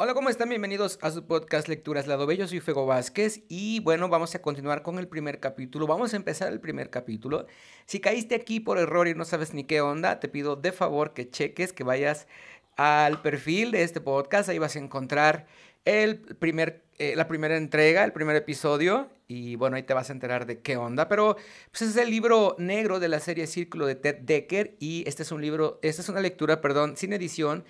Hola, ¿cómo están? Bienvenidos a su podcast Lecturas Lado Bello. Soy Fego Vázquez y bueno, vamos a continuar con el primer capítulo. Vamos a empezar el primer capítulo. Si caíste aquí por error y no sabes ni qué onda, te pido de favor que cheques, que vayas al perfil de este podcast. Ahí vas a encontrar el primer, eh, la primera entrega, el primer episodio. Y bueno, ahí te vas a enterar de qué onda. Pero pues es el libro negro de la serie Círculo de Ted Decker. Y este es un libro, esta es una lectura, perdón, sin edición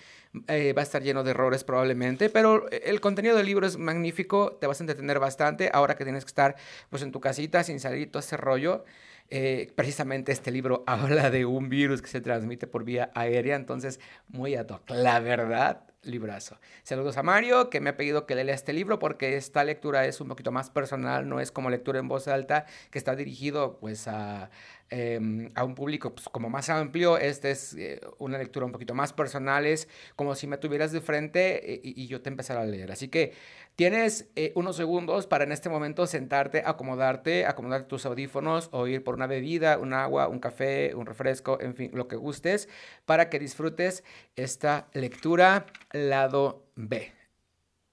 eh, va a estar lleno de errores probablemente, pero el contenido del libro es magnífico, te vas a entretener bastante ahora que tienes que estar pues en tu casita sin salir todo ese rollo. Eh, precisamente este libro habla de un virus que se transmite por vía aérea, entonces muy ad. La verdad, librazo. Saludos a Mario, que me ha pedido que lea este libro porque esta lectura es un poquito más personal, no es como lectura en voz alta, que está dirigido pues a, em, a un público pues, como más amplio. Esta es eh, una lectura un poquito más personal, es como si me tuvieras de frente eh, y, yo te empezara a leer. Así que tienes eh, unos segundos para en este momento sentarte, acomodarte, acomodar tus audífonos o ir por una bebida, un agua, un café, un refresco, en fin, lo que gustes, para que disfrutes esta lectura lado B.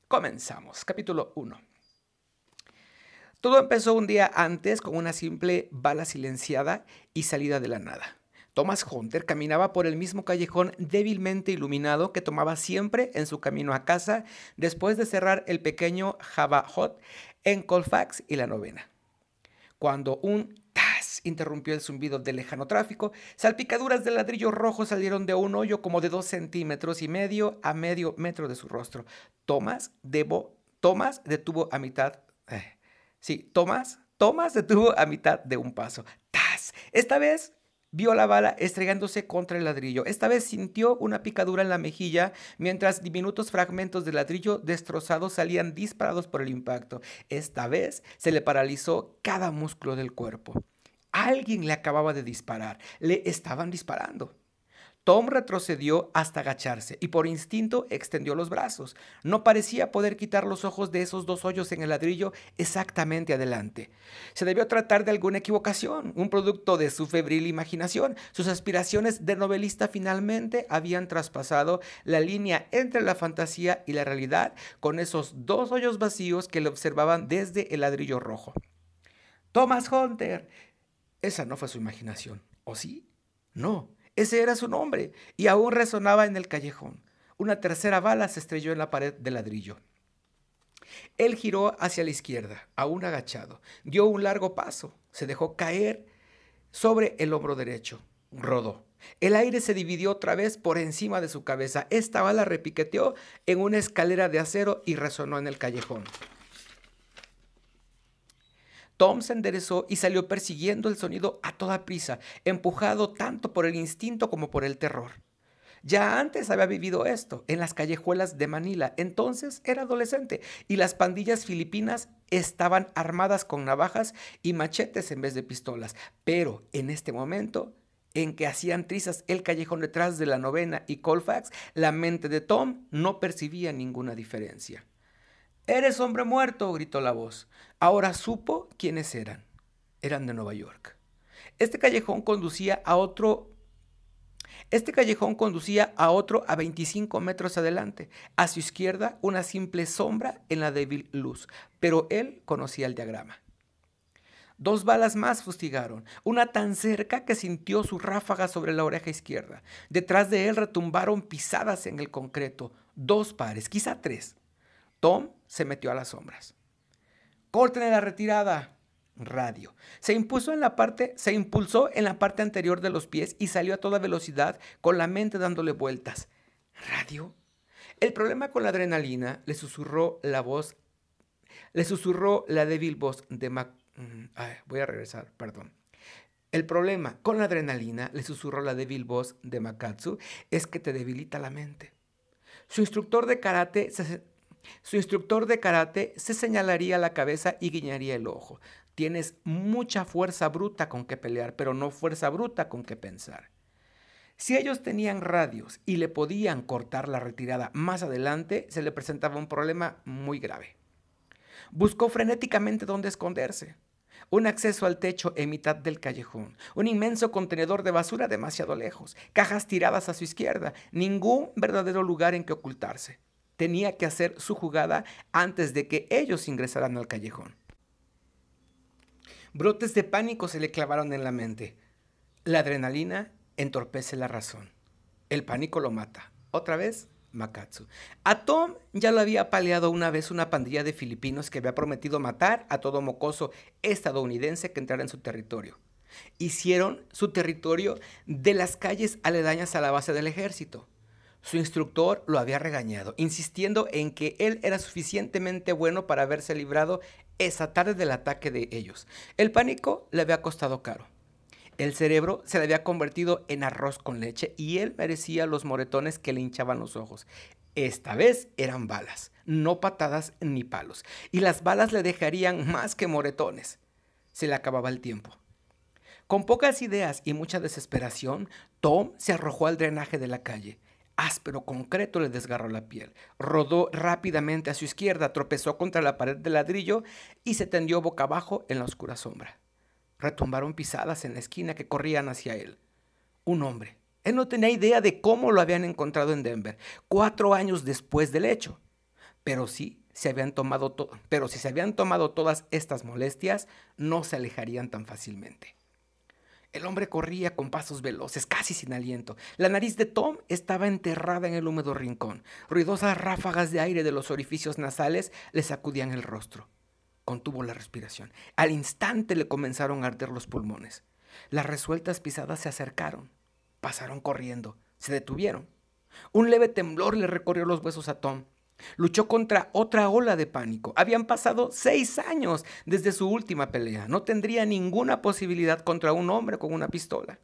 Comenzamos. Capítulo 1. Todo empezó un día antes con una simple bala silenciada y salida de la nada. Thomas Hunter caminaba por el mismo callejón débilmente iluminado que tomaba siempre en su camino a casa después de cerrar el pequeño Java Hot en Colfax y la novena. Cuando un tas interrumpió el zumbido del lejano tráfico, salpicaduras de ladrillo rojo salieron de un hoyo como de dos centímetros y medio a medio metro de su rostro. Thomas, debo, detuvo a mitad. Eh, sí, Thomas, Thomas detuvo a mitad de un paso. ¡Tas! Esta vez vio la bala estrellándose contra el ladrillo. Esta vez sintió una picadura en la mejilla mientras diminutos fragmentos de ladrillo destrozado salían disparados por el impacto. Esta vez se le paralizó cada músculo del cuerpo. Alguien le acababa de disparar. Le estaban disparando. Tom retrocedió hasta agacharse y por instinto extendió los brazos. No parecía poder quitar los ojos de esos dos hoyos en el ladrillo exactamente adelante. Se debió tratar de alguna equivocación, un producto de su febril imaginación. Sus aspiraciones de novelista finalmente habían traspasado la línea entre la fantasía y la realidad con esos dos hoyos vacíos que le observaban desde el ladrillo rojo. Thomas Hunter. Esa no fue su imaginación, ¿o sí? No, ese era su nombre y aún resonaba en el callejón. Una tercera bala se estrelló en la pared de ladrillo. Él giró hacia la izquierda, aún agachado, dio un largo paso, se dejó caer sobre el hombro derecho, rodó. El aire se dividió otra vez por encima de su cabeza. Esta bala repiqueteó en una escalera de acero y resonó en el callejón. Tom se enderezó y salió persiguiendo el sonido a toda prisa, empujado tanto por el instinto como por el terror. Ya antes había vivido esto en las callejuelas de Manila, entonces era adolescente y las pandillas filipinas estaban armadas con navajas y machetes en vez de pistolas, pero en este momento en que hacían trizas el callejón detrás de la novena y Colfax, la mente de Tom no percibía ninguna diferencia. Eres hombre muerto, gritó la voz. Ahora supo quiénes eran. Eran de Nueva York. Este callejón conducía a otro este callejón conducía a otro a 25 metros adelante. A su izquierda, una simple sombra en la débil luz, pero él conocía el diagrama. Dos balas más fustigaron, una tan cerca que sintió su ráfaga sobre la oreja izquierda. Detrás de él retumbaron pisadas en el concreto, dos pares, quizá tres. Tom se metió a las sombras. Corten la retirada. Radio. Se impulsó en la parte, se impulsó en la parte anterior de los pies y salió a toda velocidad con la mente dándole vueltas. Radio. El problema con la adrenalina le susurró la voz, le susurró la débil voz de Mac. Mm, voy a regresar, perdón. El problema con la adrenalina, le susurró la débil voz de Makatsu, es que te debilita la mente. Su instructor de karate se, su instructor de karate se señalaría la cabeza y guiñaría el ojo. Tienes mucha fuerza bruta con que pelear, pero no fuerza bruta con que pensar. Si ellos tenían radios y le podían cortar la retirada más adelante, se le presentaba un problema muy grave. Buscó frenéticamente dónde esconderse. Un acceso al techo en mitad del callejón, un inmenso contenedor de basura demasiado lejos, cajas tiradas a su izquierda, ningún verdadero lugar en que ocultarse. Tenía que hacer su jugada antes de que ellos ingresaran al callejón. Brotes de pánico se le clavaron en la mente. La adrenalina entorpece la razón. El pánico lo mata. Otra vez, Makatsu. A Tom ya lo había paleado una vez una pandilla de filipinos que había prometido matar a todo mocoso estadounidense que entrara en su territorio. Hicieron su territorio de las calles aledañas a la base del ejército. Su instructor lo había regañado, insistiendo en que él era suficientemente bueno para haberse librado esa tarde del ataque de ellos. El pánico le había costado caro. El cerebro se le había convertido en arroz con leche y él merecía los moretones que le hinchaban los ojos. Esta vez eran balas, no patadas ni palos. Y las balas le dejarían más que moretones. Se le acababa el tiempo. Con pocas ideas y mucha desesperación, Tom se arrojó al drenaje de la calle áspero, concreto, le desgarró la piel. Rodó rápidamente a su izquierda, tropezó contra la pared de ladrillo y se tendió boca abajo en la oscura sombra. Retumbaron pisadas en la esquina que corrían hacia él. Un hombre. Él no tenía idea de cómo lo habían encontrado en Denver, cuatro años después del hecho. Pero sí, se habían tomado pero si se habían tomado todas estas molestias, no se alejarían tan fácilmente. El hombre corría con pasos veloces, casi sin aliento. La nariz de Tom estaba enterrada en el húmedo rincón. Ruidosas ráfagas de aire de los orificios nasales le sacudían el rostro. Contuvo la respiración. Al instante le comenzaron a arder los pulmones. Las resueltas pisadas se acercaron. Pasaron corriendo. Se detuvieron. Un leve temblor le recorrió los huesos a Tom. Luchó contra otra ola de pánico. Habían pasado seis años desde su última pelea. No tendría ninguna posibilidad contra un hombre con una pistola.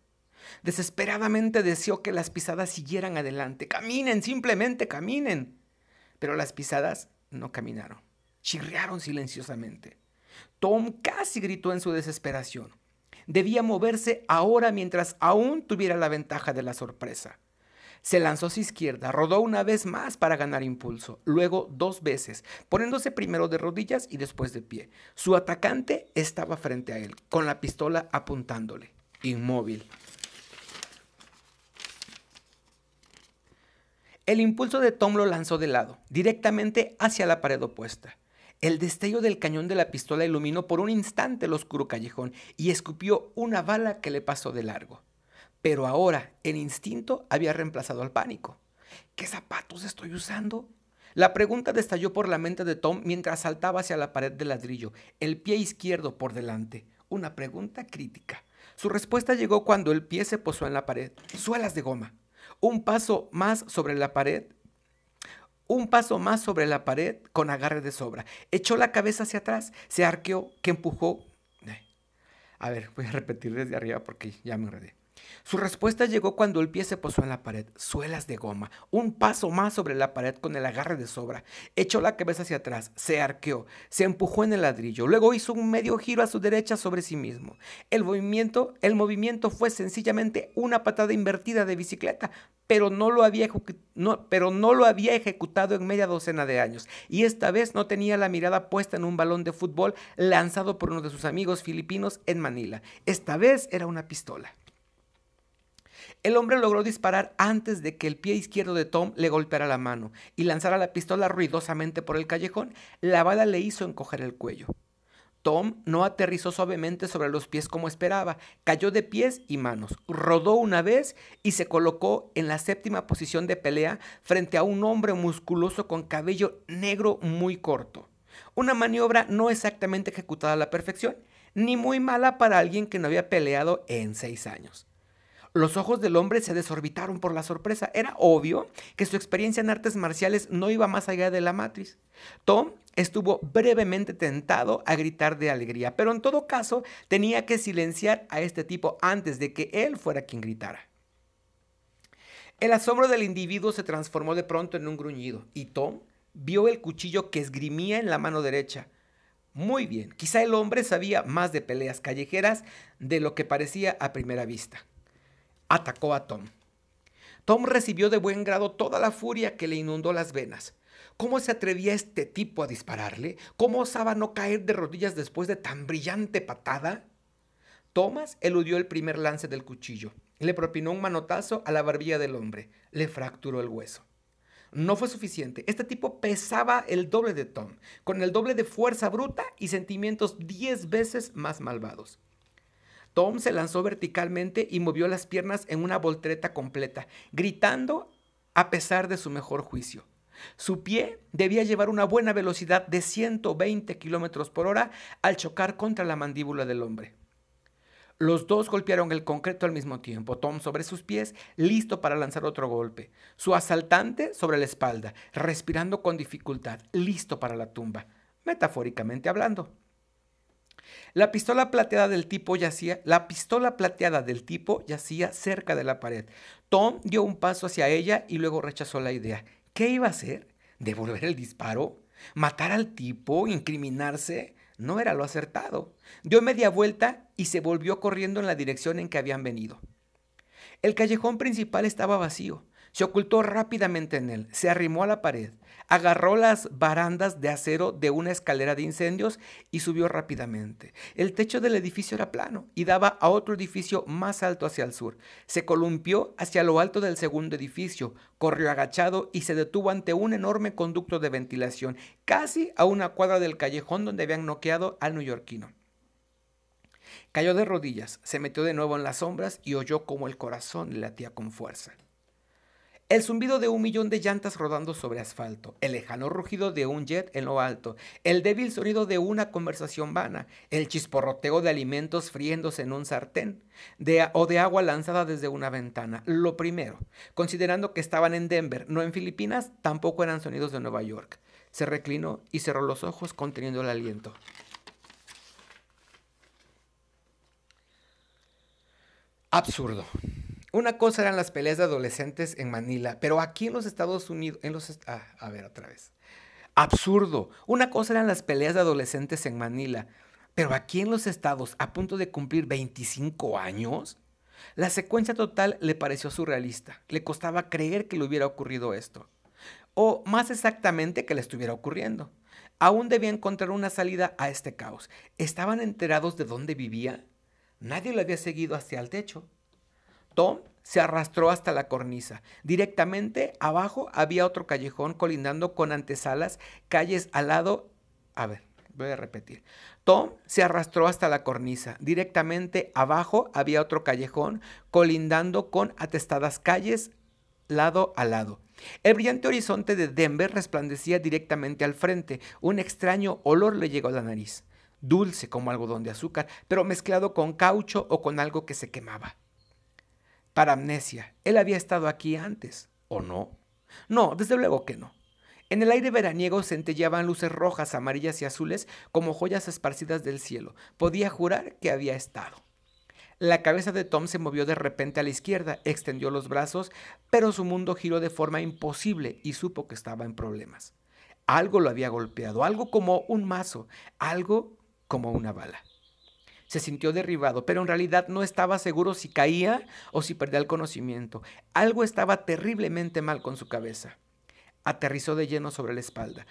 Desesperadamente deseó que las pisadas siguieran adelante. Caminen, simplemente caminen. Pero las pisadas no caminaron. Chirriaron silenciosamente. Tom casi gritó en su desesperación. Debía moverse ahora mientras aún tuviera la ventaja de la sorpresa. Se lanzó a su izquierda, rodó una vez más para ganar impulso, luego dos veces, poniéndose primero de rodillas y después de pie. Su atacante estaba frente a él, con la pistola apuntándole, inmóvil. El impulso de Tom lo lanzó de lado, directamente hacia la pared opuesta. El destello del cañón de la pistola iluminó por un instante el oscuro callejón y escupió una bala que le pasó de largo. Pero ahora el instinto había reemplazado al pánico. ¿Qué zapatos estoy usando? La pregunta destalló por la mente de Tom mientras saltaba hacia la pared de ladrillo, el pie izquierdo por delante. Una pregunta crítica. Su respuesta llegó cuando el pie se posó en la pared. Suelas de goma. Un paso más sobre la pared. Un paso más sobre la pared con agarre de sobra. Echó la cabeza hacia atrás, se arqueó, que empujó. A ver, voy a repetir desde arriba porque ya me enredé. Su respuesta llegó cuando el pie se posó en la pared, suelas de goma, un paso más sobre la pared con el agarre de sobra. Echó la cabeza hacia atrás, se arqueó, se empujó en el ladrillo, luego hizo un medio giro a su derecha sobre sí mismo. El movimiento, el movimiento fue sencillamente una patada invertida de bicicleta, pero no, lo había pero no lo había ejecutado en media docena de años. Y esta vez no tenía la mirada puesta en un balón de fútbol lanzado por uno de sus amigos filipinos en Manila. Esta vez era una pistola. El hombre logró disparar antes de que el pie izquierdo de Tom le golpeara la mano y lanzara la pistola ruidosamente por el callejón. La bala le hizo encoger el cuello. Tom no aterrizó suavemente sobre los pies como esperaba, cayó de pies y manos, rodó una vez y se colocó en la séptima posición de pelea frente a un hombre musculoso con cabello negro muy corto. Una maniobra no exactamente ejecutada a la perfección, ni muy mala para alguien que no había peleado en seis años. Los ojos del hombre se desorbitaron por la sorpresa. Era obvio que su experiencia en artes marciales no iba más allá de la matriz. Tom estuvo brevemente tentado a gritar de alegría, pero en todo caso tenía que silenciar a este tipo antes de que él fuera quien gritara. El asombro del individuo se transformó de pronto en un gruñido y Tom vio el cuchillo que esgrimía en la mano derecha. Muy bien, quizá el hombre sabía más de peleas callejeras de lo que parecía a primera vista atacó a Tom. Tom recibió de buen grado toda la furia que le inundó las venas. ¿Cómo se atrevía este tipo a dispararle? ¿Cómo osaba no caer de rodillas después de tan brillante patada? Thomas eludió el primer lance del cuchillo. Le propinó un manotazo a la barbilla del hombre. Le fracturó el hueso. No fue suficiente. Este tipo pesaba el doble de Tom, con el doble de fuerza bruta y sentimientos diez veces más malvados. Tom se lanzó verticalmente y movió las piernas en una voltereta completa, gritando a pesar de su mejor juicio. Su pie debía llevar una buena velocidad de 120 kilómetros por hora al chocar contra la mandíbula del hombre. Los dos golpearon el concreto al mismo tiempo, Tom sobre sus pies, listo para lanzar otro golpe, su asaltante sobre la espalda, respirando con dificultad, listo para la tumba, metafóricamente hablando. La pistola plateada del tipo yacía, la pistola plateada del tipo yacía cerca de la pared. Tom dio un paso hacia ella y luego rechazó la idea. ¿Qué iba a hacer? ¿Devolver el disparo? ¿Matar al tipo? ¿Incriminarse? No era lo acertado. Dio media vuelta y se volvió corriendo en la dirección en que habían venido. El callejón principal estaba vacío. Se ocultó rápidamente en él, se arrimó a la pared, agarró las barandas de acero de una escalera de incendios y subió rápidamente. El techo del edificio era plano y daba a otro edificio más alto hacia el sur. Se columpió hacia lo alto del segundo edificio, corrió agachado y se detuvo ante un enorme conducto de ventilación, casi a una cuadra del callejón donde habían noqueado al neoyorquino. Cayó de rodillas, se metió de nuevo en las sombras y oyó como el corazón latía con fuerza. El zumbido de un millón de llantas rodando sobre asfalto, el lejano rugido de un jet en lo alto, el débil sonido de una conversación vana, el chisporroteo de alimentos friéndose en un sartén o de agua lanzada desde una ventana. Lo primero, considerando que estaban en Denver, no en Filipinas, tampoco eran sonidos de Nueva York. Se reclinó y cerró los ojos conteniendo el aliento. Absurdo. Una cosa eran las peleas de adolescentes en Manila, pero aquí en los Estados Unidos, en los, ah, a ver otra vez. Absurdo. Una cosa eran las peleas de adolescentes en Manila, pero aquí en los estados, a punto de cumplir 25 años, la secuencia total le pareció surrealista. Le costaba creer que le hubiera ocurrido esto. O más exactamente que le estuviera ocurriendo. Aún debía encontrar una salida a este caos. ¿Estaban enterados de dónde vivía? Nadie lo había seguido hacia el techo. Tom se arrastró hasta la cornisa. Directamente abajo había otro callejón colindando con antesalas, calles al lado. A ver, voy a repetir. Tom se arrastró hasta la cornisa. Directamente abajo había otro callejón colindando con atestadas calles lado a lado. El brillante horizonte de Denver resplandecía directamente al frente. Un extraño olor le llegó a la nariz. Dulce como algodón de azúcar, pero mezclado con caucho o con algo que se quemaba para amnesia. Él había estado aquí antes, ¿o no? No, desde luego que no. En el aire veraniego centellaban luces rojas, amarillas y azules como joyas esparcidas del cielo. Podía jurar que había estado. La cabeza de Tom se movió de repente a la izquierda, extendió los brazos, pero su mundo giró de forma imposible y supo que estaba en problemas. Algo lo había golpeado, algo como un mazo, algo como una bala se sintió derribado, pero en realidad no estaba seguro si caía o si perdía el conocimiento. Algo estaba terriblemente mal con su cabeza. Aterrizó de lleno sobre la espalda,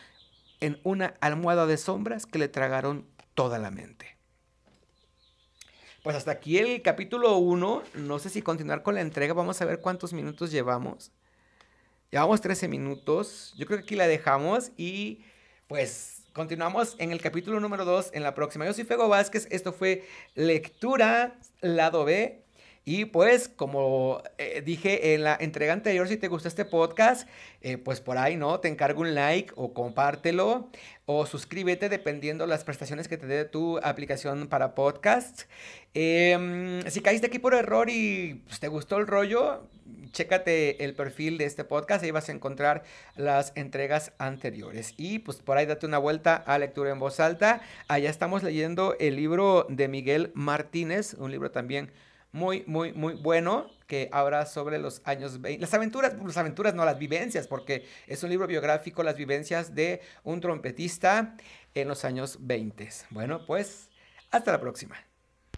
en una almohada de sombras que le tragaron toda la mente. Pues hasta aquí el capítulo 1. No sé si continuar con la entrega. Vamos a ver cuántos minutos llevamos. Llevamos 13 minutos. Yo creo que aquí la dejamos y pues Continuamos en el capítulo número 2 en la próxima. Yo soy Fego Vázquez, esto fue Lectura Lado B. Y pues, como eh, dije en la entrega anterior, si te gustó este podcast, eh, pues por ahí, ¿no? Te encargo un like o compártelo o suscríbete dependiendo las prestaciones que te dé tu aplicación para podcast. Em, si caíste aquí por error y pues, te gustó el rollo, chécate el perfil de este podcast, ahí vas a encontrar las entregas anteriores. Y pues por ahí date una vuelta a lectura en voz alta. Allá estamos leyendo el libro de Miguel Martínez, un libro también muy, muy, muy bueno que habla sobre los años 20, las aventuras, las aventuras no, las vivencias, porque es un libro biográfico, las vivencias de un trompetista en los años 20. Bueno, pues hasta la próxima.